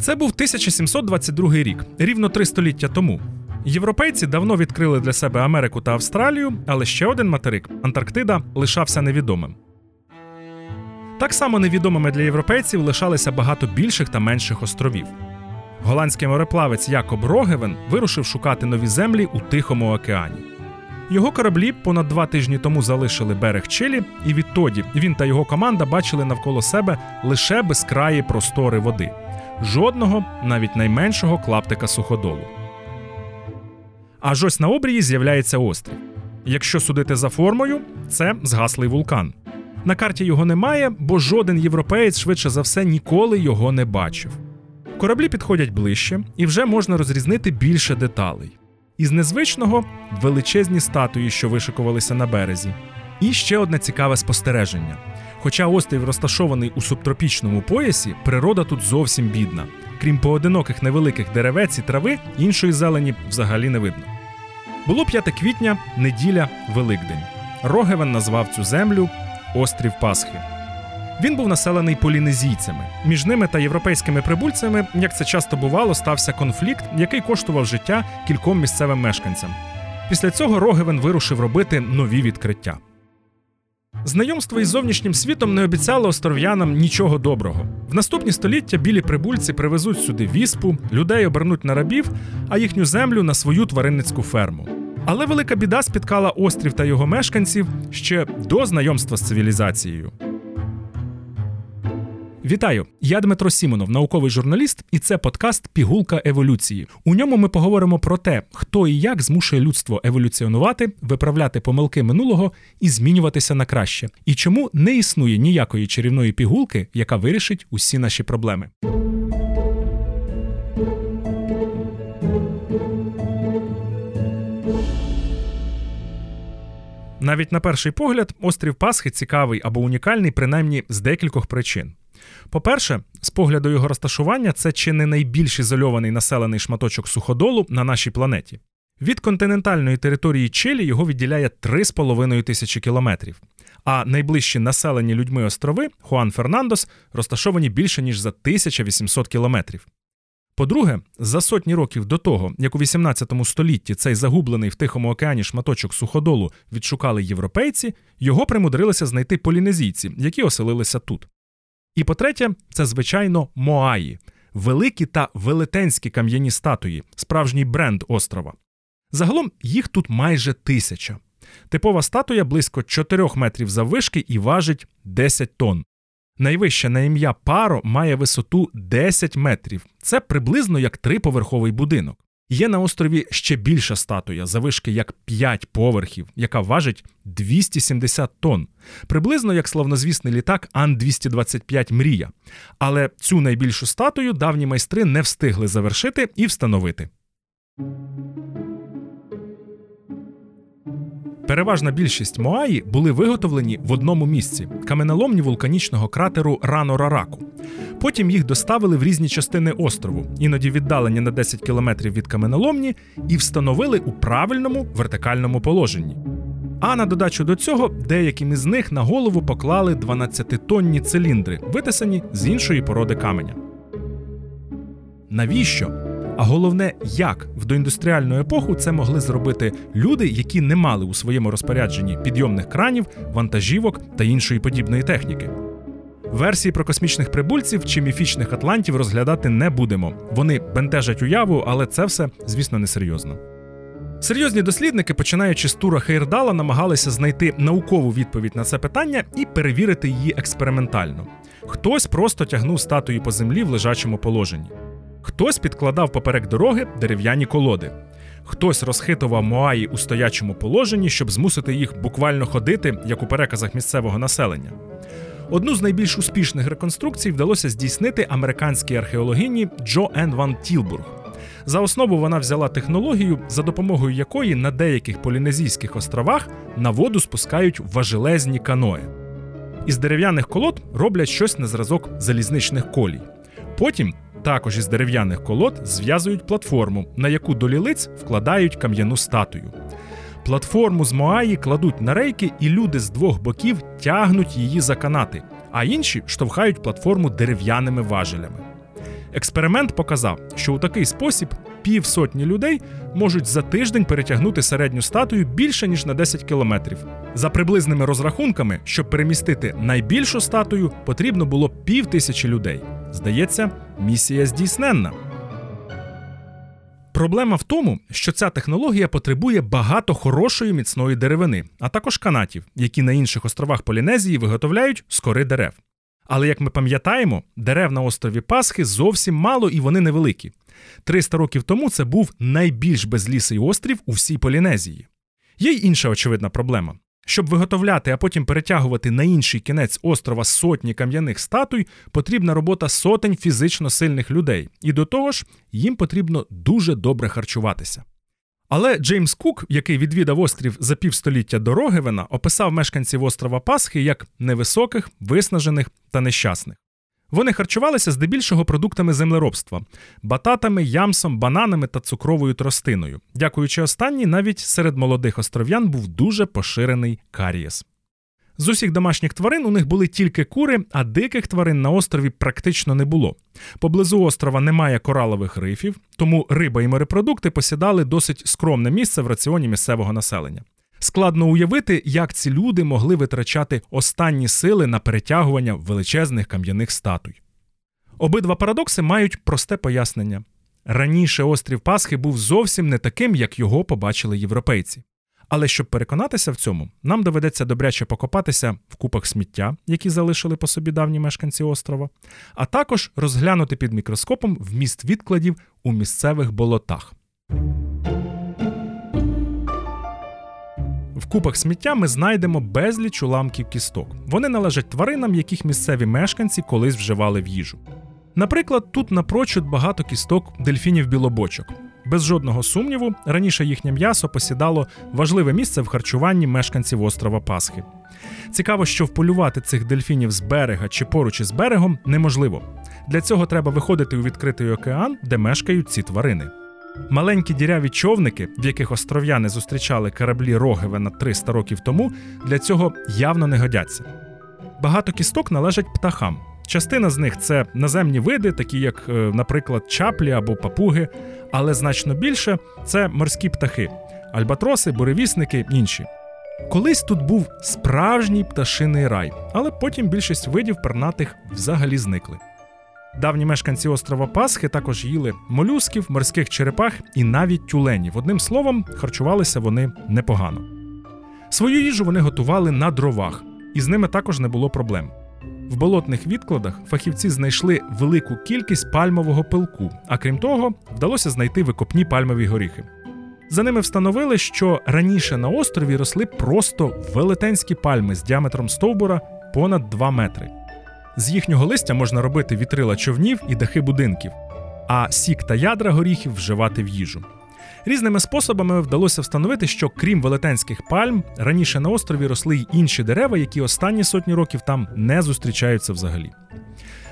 Це був 1722 рік, рівно три століття тому. Європейці давно відкрили для себе Америку та Австралію, але ще один материк Антарктида лишався невідомим. Так само невідомими для європейців лишалися багато більших та менших островів. Голландський мореплавець Якоб Рогевен вирушив шукати нові землі у Тихому океані. Його кораблі понад два тижні тому залишили берег Чилі, і відтоді він та його команда бачили навколо себе лише безкраї простори води, жодного, навіть найменшого клаптика суходолу. Аж ось на обрії з'являється острів. Якщо судити за формою, це згаслий вулкан. На карті його немає, бо жоден європеєць швидше за все ніколи його не бачив. Кораблі підходять ближче, і вже можна розрізнити більше деталей. Із незвичного величезні статуї, що вишикувалися на березі. І ще одне цікаве спостереження. Хоча острів розташований у субтропічному поясі, природа тут зовсім бідна. Крім поодиноких невеликих деревець і трави, іншої зелені взагалі не видно. Було 5 квітня, неділя, Великдень. Рогевен назвав цю землю Острів Пасхи. Він був населений полінезійцями. Між ними та європейськими прибульцями, як це часто бувало, стався конфлікт, який коштував життя кільком місцевим мешканцям. Після цього Рогевен вирушив робити нові відкриття. Знайомство із зовнішнім світом не обіцяло остров'янам нічого доброго. В наступні століття білі прибульці привезуть сюди віспу, людей обернуть на рабів, а їхню землю на свою тваринницьку ферму. Але велика біда спіткала острів та його мешканців ще до знайомства з цивілізацією. Вітаю! Я Дмитро Сімонов, науковий журналіст, і це подкаст Пігулка еволюції. У ньому ми поговоримо про те, хто і як змушує людство еволюціонувати, виправляти помилки минулого і змінюватися на краще, і чому не існує ніякої чарівної пігулки, яка вирішить усі наші проблеми. Навіть на перший погляд, острів Пасхи цікавий або унікальний, принаймні з декількох причин. По-перше, з погляду його розташування, це чи не найбільш ізольований населений шматочок суходолу на нашій планеті. Від континентальної території Чилі його відділяє 3,5 тисячі кілометрів. А найближчі населені людьми острови Хуан Фернандос розташовані більше ніж за 1800 кілометрів. По-друге, за сотні років до того, як у 18 столітті цей загублений в Тихому океані шматочок суходолу відшукали європейці, його примудрилися знайти полінезійці, які оселилися тут. І по-третє, це, звичайно, Моаї великі та велетенські кам'яні статуї, справжній бренд острова. Загалом їх тут майже тисяча. Типова статуя близько 4 метрів заввишки і важить 10 тонн. Найвище на ім'я паро має висоту 10 метрів. Це приблизно як триповерховий будинок. Є на острові ще більша статуя, завишки як 5 поверхів, яка важить 270 тонн, приблизно як славнозвісний літак Ан-225 Мрія. Але цю найбільшу статую давні майстри не встигли завершити і встановити. Переважна більшість Моаї були виготовлені в одному місці каменоломні вулканічного кратеру Рано Рараку. Потім їх доставили в різні частини острову, іноді віддалені на 10 кілометрів від каменоломні, і встановили у правильному вертикальному положенні. А на додачу до цього деяким із них на голову поклали 12-тонні циліндри, витисані з іншої породи каменя. Навіщо? А головне, як в доіндустріальну епоху це могли зробити люди, які не мали у своєму розпорядженні підйомних кранів, вантажівок та іншої подібної техніки. Версії про космічних прибульців чи міфічних атлантів розглядати не будемо. Вони бентежать уяву, але це все, звісно, несерйозно. Серйозні дослідники, починаючи з тура Хейрдала, намагалися знайти наукову відповідь на це питання і перевірити її експериментально. Хтось просто тягнув статуї по землі в лежачому положенні. Хтось підкладав поперек дороги дерев'яні колоди, хтось розхитував Моаї у стоячому положенні, щоб змусити їх буквально ходити, як у переказах місцевого населення. Одну з найбільш успішних реконструкцій вдалося здійснити американській археологині Джо Ен Ван Тілбург. За основу вона взяла технологію, за допомогою якої на деяких полінезійських островах на воду спускають важелезні каної. Із дерев'яних колод роблять щось на зразок залізничних колій. Потім також із дерев'яних колод зв'язують платформу, на яку до лілиць вкладають кам'яну статую. Платформу з Моаї кладуть на рейки, і люди з двох боків тягнуть її за канати, а інші штовхають платформу дерев'яними важелями. Експеримент показав, що у такий спосіб півсотні людей можуть за тиждень перетягнути середню статую більше ніж на 10 кілометрів. За приблизними розрахунками, щоб перемістити найбільшу статую, потрібно було пів тисячі людей. Здається, місія здійсненна. Проблема в тому, що ця технологія потребує багато хорошої міцної деревини, а також канатів, які на інших островах Полінезії виготовляють з кори дерев. Але як ми пам'ятаємо, дерев на острові Пасхи зовсім мало і вони невеликі. 300 років тому це був найбільш безлісий острів у всій Полінезії. Є й інша очевидна проблема. Щоб виготовляти, а потім перетягувати на інший кінець острова сотні кам'яних статуй, потрібна робота сотень фізично сильних людей, і до того ж, їм потрібно дуже добре харчуватися. Але Джеймс Кук, який відвідав острів за півстоліття до Рогевена, описав мешканців острова Пасхи як невисоких, виснажених та нещасних. Вони харчувалися здебільшого продуктами землеробства бататами, ямсом, бананами та цукровою тростиною. Дякуючи останній, навіть серед молодих остров'ян був дуже поширений карієс. З усіх домашніх тварин у них були тільки кури, а диких тварин на острові практично не було. Поблизу острова немає коралових рифів, тому риба і морепродукти посідали досить скромне місце в раціоні місцевого населення. Складно уявити, як ці люди могли витрачати останні сили на перетягування величезних кам'яних статуй. Обидва парадокси мають просте пояснення. Раніше острів Пасхи був зовсім не таким, як його побачили європейці. Але щоб переконатися в цьому, нам доведеться добряче покопатися в купах сміття, які залишили по собі давні мешканці острова, а також розглянути під мікроскопом вміст відкладів у місцевих болотах. В купах сміття ми знайдемо безліч уламків кісток. Вони належать тваринам, яких місцеві мешканці колись вживали в їжу. Наприклад, тут напрочуд багато кісток дельфінів білобочок. Без жодного сумніву, раніше їхнє м'ясо посідало важливе місце в харчуванні мешканців острова Пасхи. Цікаво, що вполювати цих дельфінів з берега чи поруч із берегом неможливо. Для цього треба виходити у відкритий океан, де мешкають ці тварини. Маленькі діряві човники, в яких остров'яни зустрічали кораблі Рогевена 300 років тому, для цього явно не годяться. Багато кісток належать птахам. Частина з них це наземні види, такі як, е, наприклад, чаплі або папуги, але значно більше це морські птахи, альбатроси, буревісники інші. Колись тут був справжній пташиний рай, але потім більшість видів пернатих взагалі зникли. Давні мешканці острова Пасхи також їли молюсків, морських черепах і навіть тюленів. Одним словом, харчувалися вони непогано. Свою їжу вони готували на дровах, і з ними також не було проблем. В болотних відкладах фахівці знайшли велику кількість пальмового пилку, а крім того, вдалося знайти викопні пальмові горіхи. За ними встановили, що раніше на острові росли просто велетенські пальми з діаметром стовбура понад 2 метри. З їхнього листя можна робити вітрила човнів і дахи будинків, а сік та ядра горіхів вживати в їжу. Різними способами вдалося встановити, що крім велетенських пальм, раніше на острові росли й інші дерева, які останні сотні років там не зустрічаються взагалі.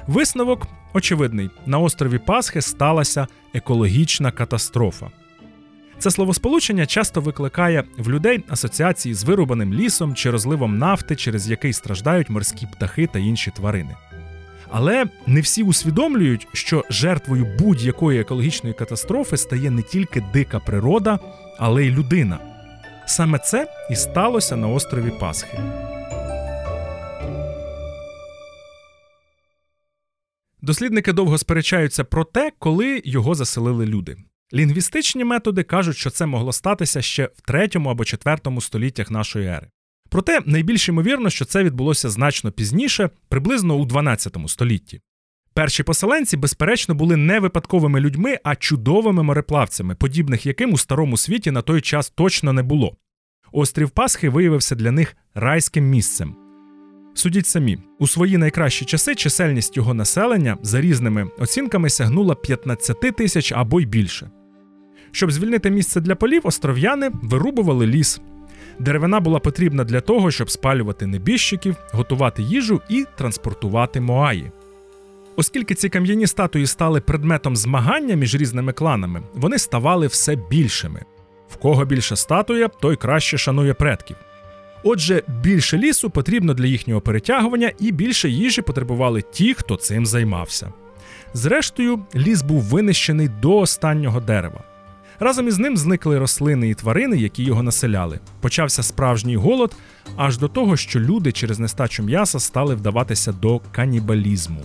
Висновок очевидний: на острові Пасхи сталася екологічна катастрофа. Це словосполучення часто викликає в людей асоціації з вирубаним лісом чи розливом нафти, через який страждають морські птахи та інші тварини. Але не всі усвідомлюють, що жертвою будь-якої екологічної катастрофи стає не тільки дика природа, але й людина. Саме це і сталося на острові Пасхи. Дослідники довго сперечаються про те, коли його заселили люди. Лінгвістичні методи кажуть, що це могло статися ще в третьому або четвертому століттях нашої ери. Проте найбільш ймовірно, що це відбулося значно пізніше, приблизно у 12 столітті. Перші поселенці, безперечно, були не випадковими людьми, а чудовими мореплавцями, подібних яким у старому світі на той час точно не було. Острів Пасхи виявився для них райським місцем. Судіть самі, у свої найкращі часи чисельність його населення за різними оцінками сягнула 15 тисяч або й більше. Щоб звільнити місце для полів, остров'яни вирубували ліс. Деревина була потрібна для того, щоб спалювати небіжчиків, готувати їжу і транспортувати моаї. Оскільки ці кам'яні статуї стали предметом змагання між різними кланами, вони ставали все більшими. В кого більша статуя, той краще шанує предків. Отже, більше лісу потрібно для їхнього перетягування, і більше їжі потребували ті, хто цим займався. Зрештою, ліс був винищений до останнього дерева. Разом із ним зникли рослини і тварини, які його населяли. Почався справжній голод, аж до того, що люди через нестачу м'яса стали вдаватися до канібалізму.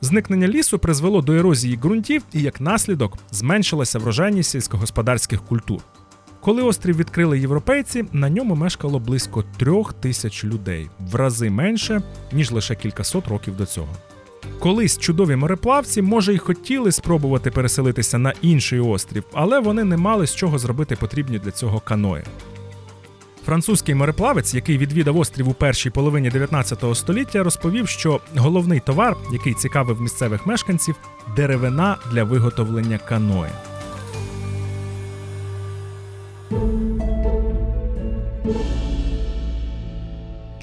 Зникнення лісу призвело до ерозії ґрунтів і, як наслідок, зменшилася врожайність сільськогосподарських культур. Коли острів відкрили європейці, на ньому мешкало близько трьох тисяч людей, в рази менше, ніж лише кількасот років до цього. Колись чудові мореплавці, може, й хотіли спробувати переселитися на інший острів, але вони не мали з чого зробити потрібні для цього каної. Французький мореплавець, який відвідав острів у першій половині 19 століття, розповів, що головний товар, який цікавив місцевих мешканців, деревина для виготовлення каної.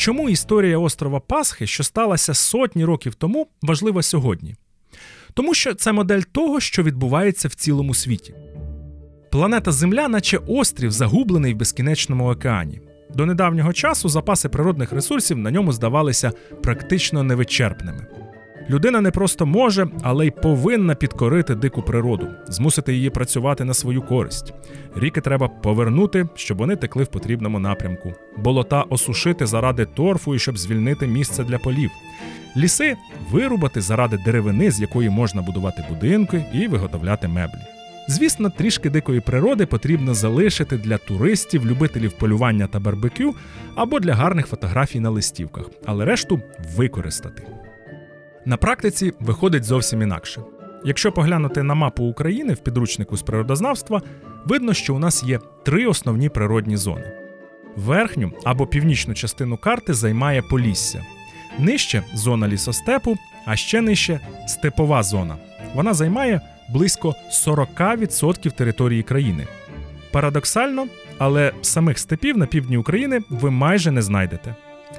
Чому історія острова Пасхи, що сталася сотні років тому, важлива сьогодні? Тому що це модель того, що відбувається в цілому світі. Планета Земля, наче острів, загублений в безкінечному океані. До недавнього часу запаси природних ресурсів на ньому здавалися практично невичерпними. Людина не просто може, але й повинна підкорити дику природу, змусити її працювати на свою користь. Ріки треба повернути, щоб вони текли в потрібному напрямку, болота осушити заради торфу і щоб звільнити місце для полів. Ліси вирубати заради деревини, з якої можна будувати будинки і виготовляти меблі. Звісно, трішки дикої природи потрібно залишити для туристів, любителів полювання та барбекю або для гарних фотографій на листівках, але решту використати. На практиці виходить зовсім інакше. Якщо поглянути на мапу України в підручнику з природознавства, видно, що у нас є три основні природні зони. Верхню або північну частину карти займає Полісся, нижче зона лісостепу, а ще нижче степова зона. Вона займає близько 40% території країни. Парадоксально, але самих степів на півдні України ви майже не знайдете.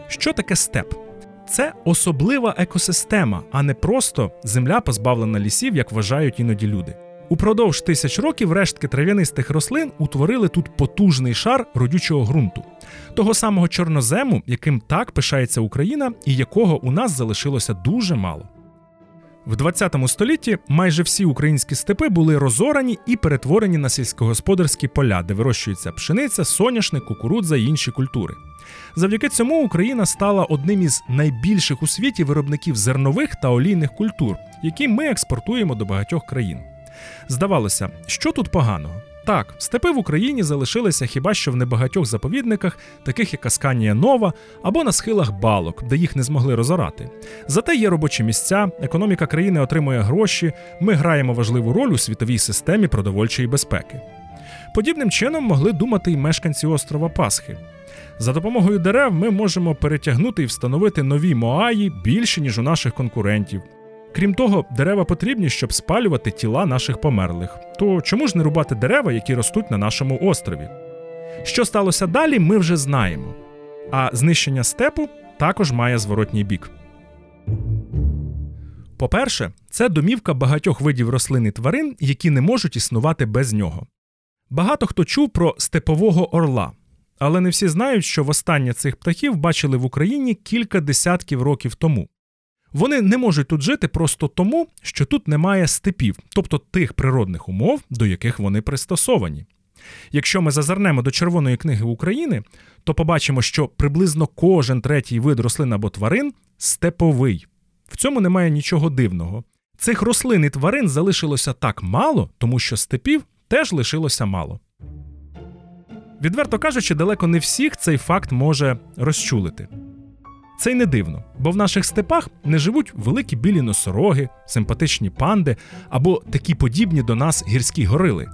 Що таке степ? Це особлива екосистема, а не просто земля позбавлена лісів, як вважають іноді люди. Упродовж тисяч років рештки трав'янистих рослин утворили тут потужний шар родючого ґрунту, того самого чорнозему, яким так пишається Україна, і якого у нас залишилося дуже мало. В 20 столітті майже всі українські степи були розорані і перетворені на сільськогосподарські поля, де вирощується пшениця, соняшник, кукурудза і інші культури. Завдяки цьому Україна стала одним із найбільших у світі виробників зернових та олійних культур, які ми експортуємо до багатьох країн. Здавалося, що тут поганого? Так, степи в Україні залишилися хіба що в небагатьох заповідниках, таких як Асканія Нова, або на схилах балок, де їх не змогли розорати. Зате є робочі місця, економіка країни отримує гроші, ми граємо важливу роль у світовій системі продовольчої безпеки. Подібним чином могли думати й мешканці острова Пасхи. За допомогою дерев ми можемо перетягнути і встановити нові моаї більше, ніж у наших конкурентів. Крім того, дерева потрібні, щоб спалювати тіла наших померлих. То чому ж не рубати дерева, які ростуть на нашому острові? Що сталося далі, ми вже знаємо. А знищення степу також має зворотній бік. По-перше, це домівка багатьох видів рослин і тварин, які не можуть існувати без нього. Багато хто чув про степового орла, але не всі знають, що востаннє цих птахів бачили в Україні кілька десятків років тому. Вони не можуть тут жити просто тому, що тут немає степів, тобто тих природних умов, до яких вони пристосовані. Якщо ми зазирнемо до Червоної книги України, то побачимо, що приблизно кожен третій вид рослин або тварин степовий. В цьому немає нічого дивного. Цих рослин і тварин залишилося так мало, тому що степів теж лишилося мало. Відверто кажучи, далеко не всіх цей факт може розчулити. Це й не дивно, бо в наших степах не живуть великі білі носороги, симпатичні панди або такі подібні до нас гірські горили.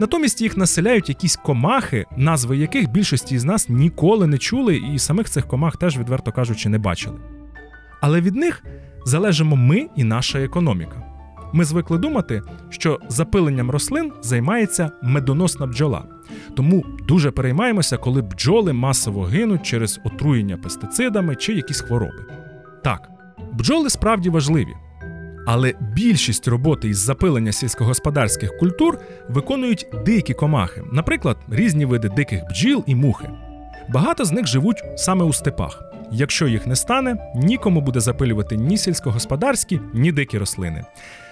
Натомість їх населяють якісь комахи, назви яких більшості з нас ніколи не чули і самих цих комах теж, відверто кажучи, не бачили. Але від них залежимо ми і наша економіка. Ми звикли думати, що запиленням рослин займається медоносна бджола. Тому дуже переймаємося, коли бджоли масово гинуть через отруєння пестицидами чи якісь хвороби. Так, бджоли справді важливі. Але більшість роботи із запилення сільськогосподарських культур виконують дикі комахи, наприклад, різні види диких бджіл і мухи. Багато з них живуть саме у степах. Якщо їх не стане, нікому буде запилювати ні сільськогосподарські, ні дикі рослини.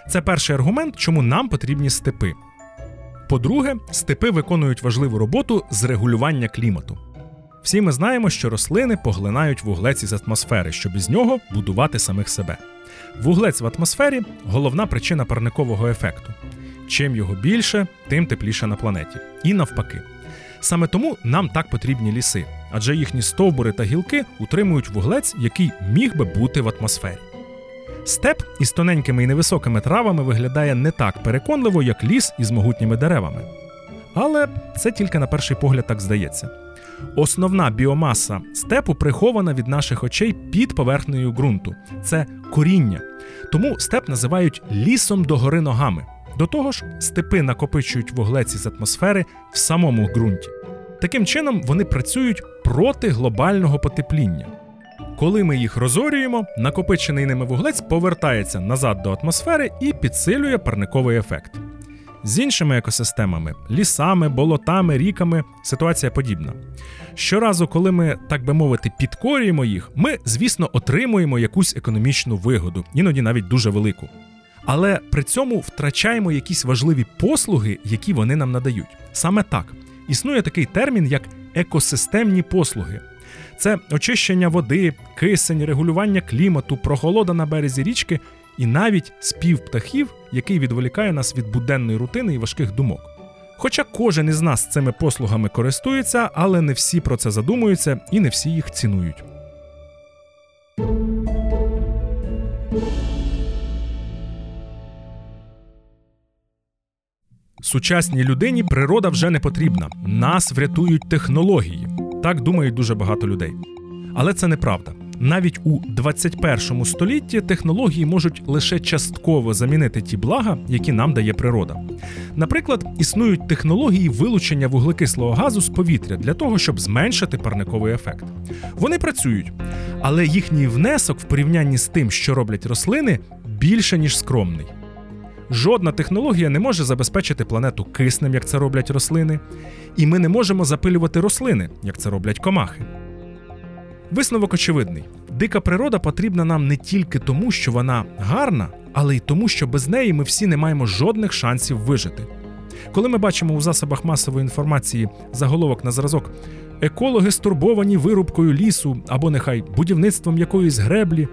Це перший аргумент, чому нам потрібні степи. По-друге, степи виконують важливу роботу з регулювання клімату. Всі ми знаємо, що рослини поглинають вуглець із атмосфери, щоб із нього будувати самих себе. Вуглець в атмосфері головна причина парникового ефекту. Чим його більше, тим тепліше на планеті. І навпаки. Саме тому нам так потрібні ліси, адже їхні стовбури та гілки утримують вуглець, який міг би бути в атмосфері. Степ із тоненькими і невисокими травами виглядає не так переконливо, як ліс із могутніми деревами. Але це тільки на перший погляд так здається. Основна біомаса степу прихована від наших очей під поверхнею ґрунту. Це коріння. Тому степ називають лісом догори ногами. До того ж, степи накопичують вуглець із атмосфери в самому ґрунті. Таким чином, вони працюють проти глобального потепління. Коли ми їх розорюємо, накопичений ними вуглець повертається назад до атмосфери і підсилює парниковий ефект. З іншими екосистемами лісами, болотами, ріками ситуація подібна. Щоразу, коли ми, так би мовити, підкорюємо їх, ми, звісно, отримуємо якусь економічну вигоду, іноді навіть дуже велику. Але при цьому втрачаємо якісь важливі послуги, які вони нам надають. Саме так існує такий термін, як екосистемні послуги. Це очищення води, кисень, регулювання клімату, прохолода на березі річки і навіть спів птахів, який відволікає нас від буденної рутини і важких думок. Хоча кожен із нас цими послугами користується, але не всі про це задумуються і не всі їх цінують. Сучасній людині природа вже не потрібна. Нас врятують технології. Так думають дуже багато людей. Але це неправда. Навіть у 21 столітті технології можуть лише частково замінити ті блага, які нам дає природа. Наприклад, існують технології вилучення вуглекислого газу з повітря для того, щоб зменшити парниковий ефект. Вони працюють, але їхній внесок в порівнянні з тим, що роблять рослини, більше ніж скромний. Жодна технологія не може забезпечити планету киснем, як це роблять рослини, і ми не можемо запилювати рослини, як це роблять комахи. Висновок очевидний: дика природа потрібна нам не тільки тому, що вона гарна, але й тому, що без неї ми всі не маємо жодних шансів вижити. Коли ми бачимо у засобах масової інформації заголовок на зразок екологи стурбовані вирубкою лісу або нехай будівництвом якоїсь греблі,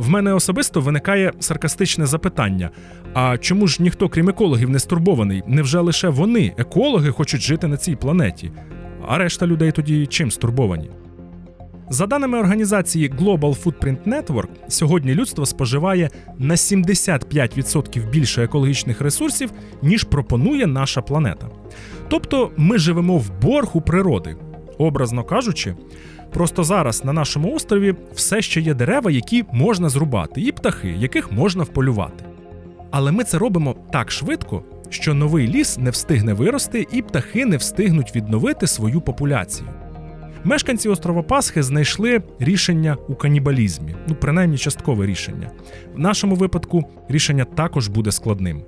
в мене особисто виникає саркастичне запитання: а чому ж ніхто, крім екологів, не стурбований? Невже лише вони, екологи, хочуть жити на цій планеті? А решта людей тоді чим стурбовані? За даними організації Global Footprint Network, сьогодні людство споживає на 75% більше екологічних ресурсів, ніж пропонує наша планета. Тобто ми живемо в борг у природи, образно кажучи. Просто зараз на нашому острові все ще є дерева, які можна зрубати, і птахи, яких можна вполювати. Але ми це робимо так швидко, що новий ліс не встигне вирости, і птахи не встигнуть відновити свою популяцію. Мешканці острова Пасхи знайшли рішення у канібалізмі, ну принаймні часткове рішення. В нашому випадку рішення також буде складним.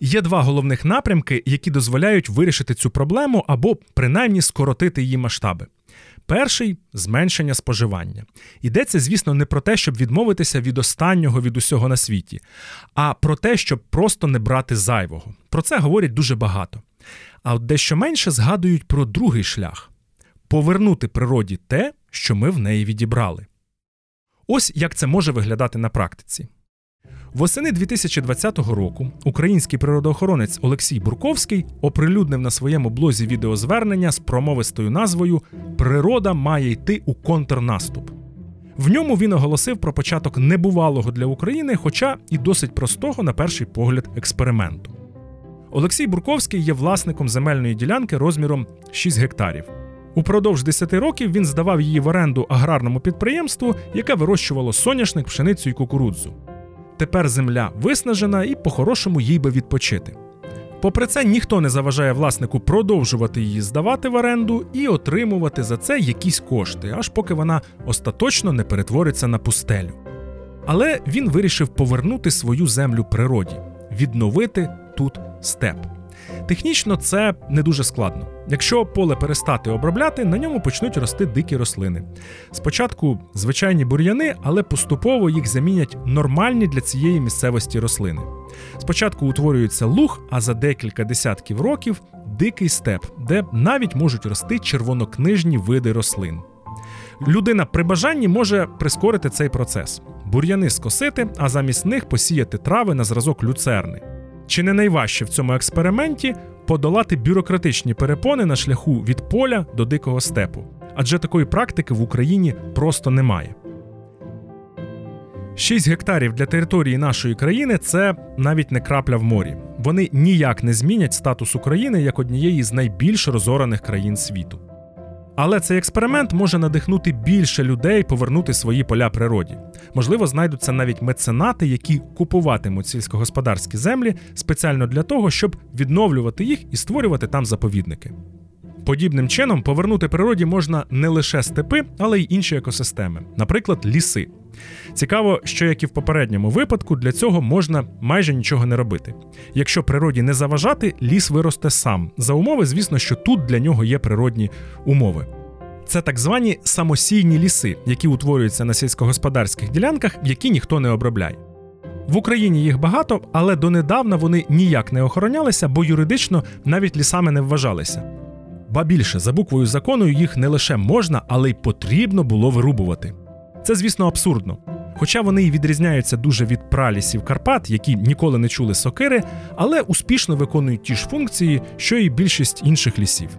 Є два головних напрямки, які дозволяють вирішити цю проблему або принаймні скоротити її масштаби. Перший зменшення споживання. Йдеться, звісно, не про те, щоб відмовитися від останнього від усього на світі, а про те, щоб просто не брати зайвого. Про це говорять дуже багато. А от дещо менше згадують про другий шлях повернути природі те, що ми в неї відібрали. Ось як це може виглядати на практиці. Восени 2020 року український природоохоронець Олексій Бурковський оприлюднив на своєму блозі відеозвернення з промовистою назвою Природа має йти у контрнаступ. В ньому він оголосив про початок небувалого для України, хоча і досить простого, на перший погляд, експерименту. Олексій Бурковський є власником земельної ділянки розміром 6 гектарів. Упродовж 10 років він здавав її в оренду аграрному підприємству, яке вирощувало соняшник, пшеницю і кукурудзу. Тепер земля виснажена і по-хорошому їй би відпочити. Попри це, ніхто не заважає власнику продовжувати її здавати в оренду і отримувати за це якісь кошти, аж поки вона остаточно не перетвориться на пустелю. Але він вирішив повернути свою землю природі, відновити тут степ. Технічно це не дуже складно. Якщо поле перестати обробляти, на ньому почнуть рости дикі рослини. Спочатку звичайні бур'яни, але поступово їх замінять нормальні для цієї місцевості рослини. Спочатку утворюється луг, а за декілька десятків років дикий степ, де навіть можуть рости червонокнижні види рослин. Людина при бажанні може прискорити цей процес: бур'яни скосити, а замість них посіяти трави на зразок люцерни. Чи не найважче в цьому експерименті подолати бюрократичні перепони на шляху від поля до дикого степу? Адже такої практики в Україні просто немає. 6 гектарів для території нашої країни це навіть не крапля в морі. Вони ніяк не змінять статус України як однієї з найбільш розораних країн світу. Але цей експеримент може надихнути більше людей повернути свої поля природі. Можливо, знайдуться навіть меценати, які купуватимуть сільськогосподарські землі спеціально для того, щоб відновлювати їх і створювати там заповідники. Подібним чином повернути природі можна не лише степи, але й інші екосистеми, наприклад, ліси. Цікаво, що як і в попередньому випадку, для цього можна майже нічого не робити. Якщо природі не заважати, ліс виросте сам. За умови, звісно, що тут для нього є природні умови. Це так звані самосійні ліси, які утворюються на сільськогосподарських ділянках, які ніхто не обробляє. В Україні їх багато, але донедавна вони ніяк не охоронялися, бо юридично навіть лісами не вважалися. Ба більше за буквою закону їх не лише можна, але й потрібно було вирубувати. Це, звісно, абсурдно. Хоча вони й відрізняються дуже від пралісів Карпат, які ніколи не чули сокири, але успішно виконують ті ж функції, що й більшість інших лісів.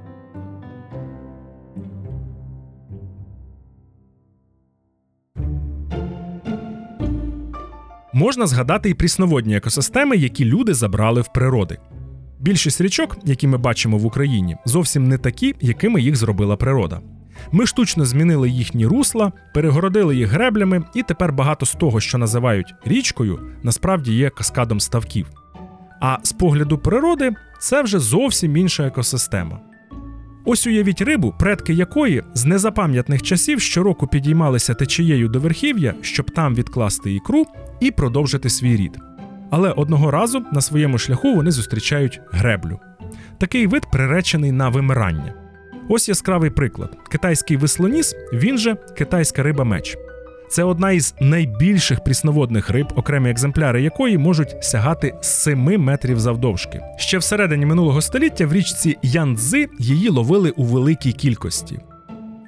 Можна згадати і прісноводні екосистеми, які люди забрали в природи. Більшість річок, які ми бачимо в Україні, зовсім не такі, якими їх зробила природа. Ми штучно змінили їхні русла, перегородили їх греблями, і тепер багато з того, що називають річкою, насправді є каскадом ставків. А з погляду природи це вже зовсім інша екосистема. Ось уявіть рибу, предки якої з незапам'ятних часів щороку підіймалися течією до верхів'я, щоб там відкласти ікру і продовжити свій рід. Але одного разу на своєму шляху вони зустрічають греблю. Такий вид приречений на вимирання. Ось яскравий приклад: китайський веслоніс, він же китайська риба меч. Це одна із найбільших прісноводних риб, окремі екземпляри якої можуть сягати 7 метрів завдовжки. Ще всередині минулого століття в річці Янцзи її ловили у великій кількості.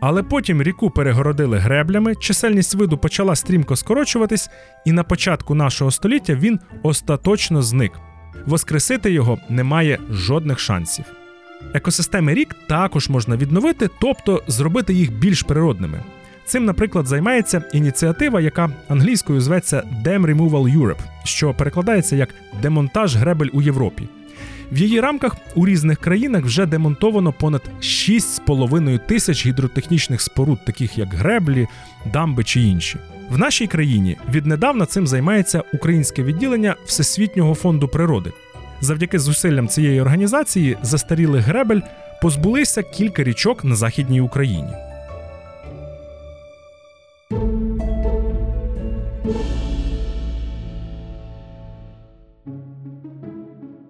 Але потім ріку перегородили греблями, чисельність виду почала стрімко скорочуватись, і на початку нашого століття він остаточно зник. Воскресити його немає жодних шансів. Екосистеми рік також можна відновити, тобто зробити їх більш природними. Цим, наприклад, займається ініціатива, яка англійською зветься Dam Removal Europe, що перекладається як демонтаж гребель у Європі. В її рамках у різних країнах вже демонтовано понад 6,5 тисяч гідротехнічних споруд, таких як греблі, дамби чи інші. В нашій країні віднедавна цим займається українське відділення Всесвітнього фонду природи. Завдяки зусиллям цієї організації застарілих гребель позбулися кілька річок на Західній Україні.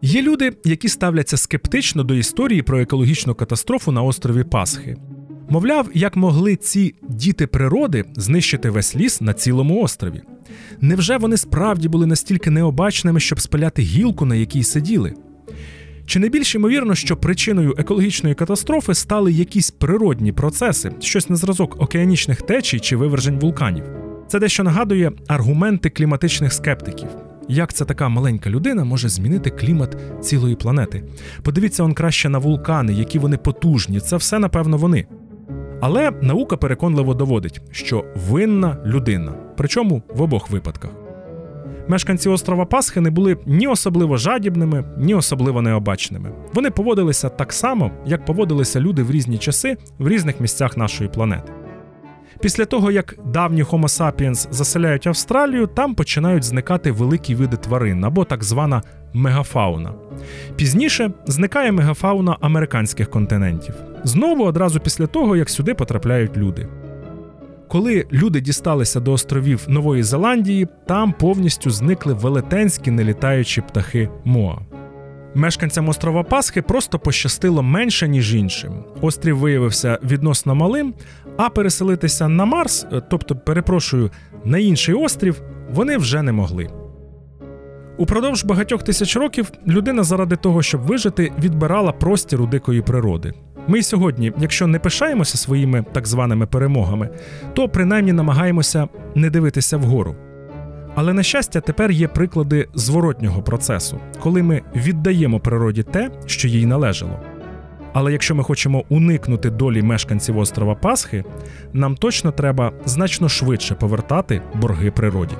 Є люди, які ставляться скептично до історії про екологічну катастрофу на острові Пасхи. Мовляв, як могли ці діти природи знищити весь ліс на цілому острові? Невже вони справді були настільки необачними, щоб спаляти гілку, на якій сиділи? Чи не більш ймовірно, що причиною екологічної катастрофи стали якісь природні процеси, щось на зразок океанічних течій чи вивержень вулканів? Це дещо нагадує аргументи кліматичних скептиків. Як ця така маленька людина може змінити клімат цілої планети? Подивіться он краще на вулкани, які вони потужні. Це все, напевно, вони. Але наука переконливо доводить, що винна людина, причому в обох випадках. Мешканці острова Пасхи не були ні особливо жадібними, ні особливо необачними. Вони поводилися так само, як поводилися люди в різні часи в різних місцях нашої планети. Після того, як давні Homo sapiens заселяють Австралію, там починають зникати великі види тварин або так звана мегафауна. Пізніше зникає мегафауна американських континентів. Знову одразу після того, як сюди потрапляють люди. Коли люди дісталися до островів Нової Зеландії, там повністю зникли велетенські нелітаючі птахи Моа. Мешканцям острова Пасхи просто пощастило менше, ніж іншим. Острів виявився відносно малим, а переселитися на Марс, е, тобто, перепрошую, на інший острів, вони вже не могли. Упродовж багатьох тисяч років людина заради того, щоб вижити, відбирала простір у дикої природи. Ми й сьогодні, якщо не пишаємося своїми так званими перемогами, то принаймні намагаємося не дивитися вгору. Але на щастя, тепер є приклади зворотнього процесу, коли ми віддаємо природі те, що їй належало. Але якщо ми хочемо уникнути долі мешканців острова Пасхи, нам точно треба значно швидше повертати борги природі.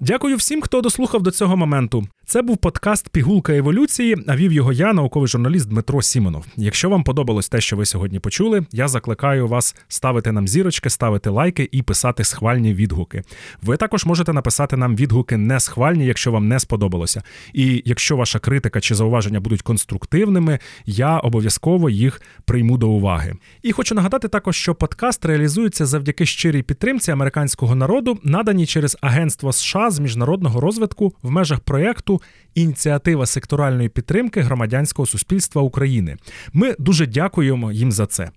Дякую всім, хто дослухав до цього моменту. Це був подкаст Пігулка еволюції, а вів його я, науковий журналіст Дмитро Сімонов. Якщо вам подобалось те, що ви сьогодні почули, я закликаю вас ставити нам зірочки, ставити лайки і писати схвальні відгуки. Ви також можете написати нам відгуки не схвальні, якщо вам не сподобалося. І якщо ваша критика чи зауваження будуть конструктивними, я обов'язково їх прийму до уваги. І хочу нагадати також, що подкаст реалізується завдяки щирій підтримці американського народу, надані через Агентство США з міжнародного розвитку в межах проєкту ініціатива секторальної підтримки громадянського суспільства України. Ми дуже дякуємо їм за це.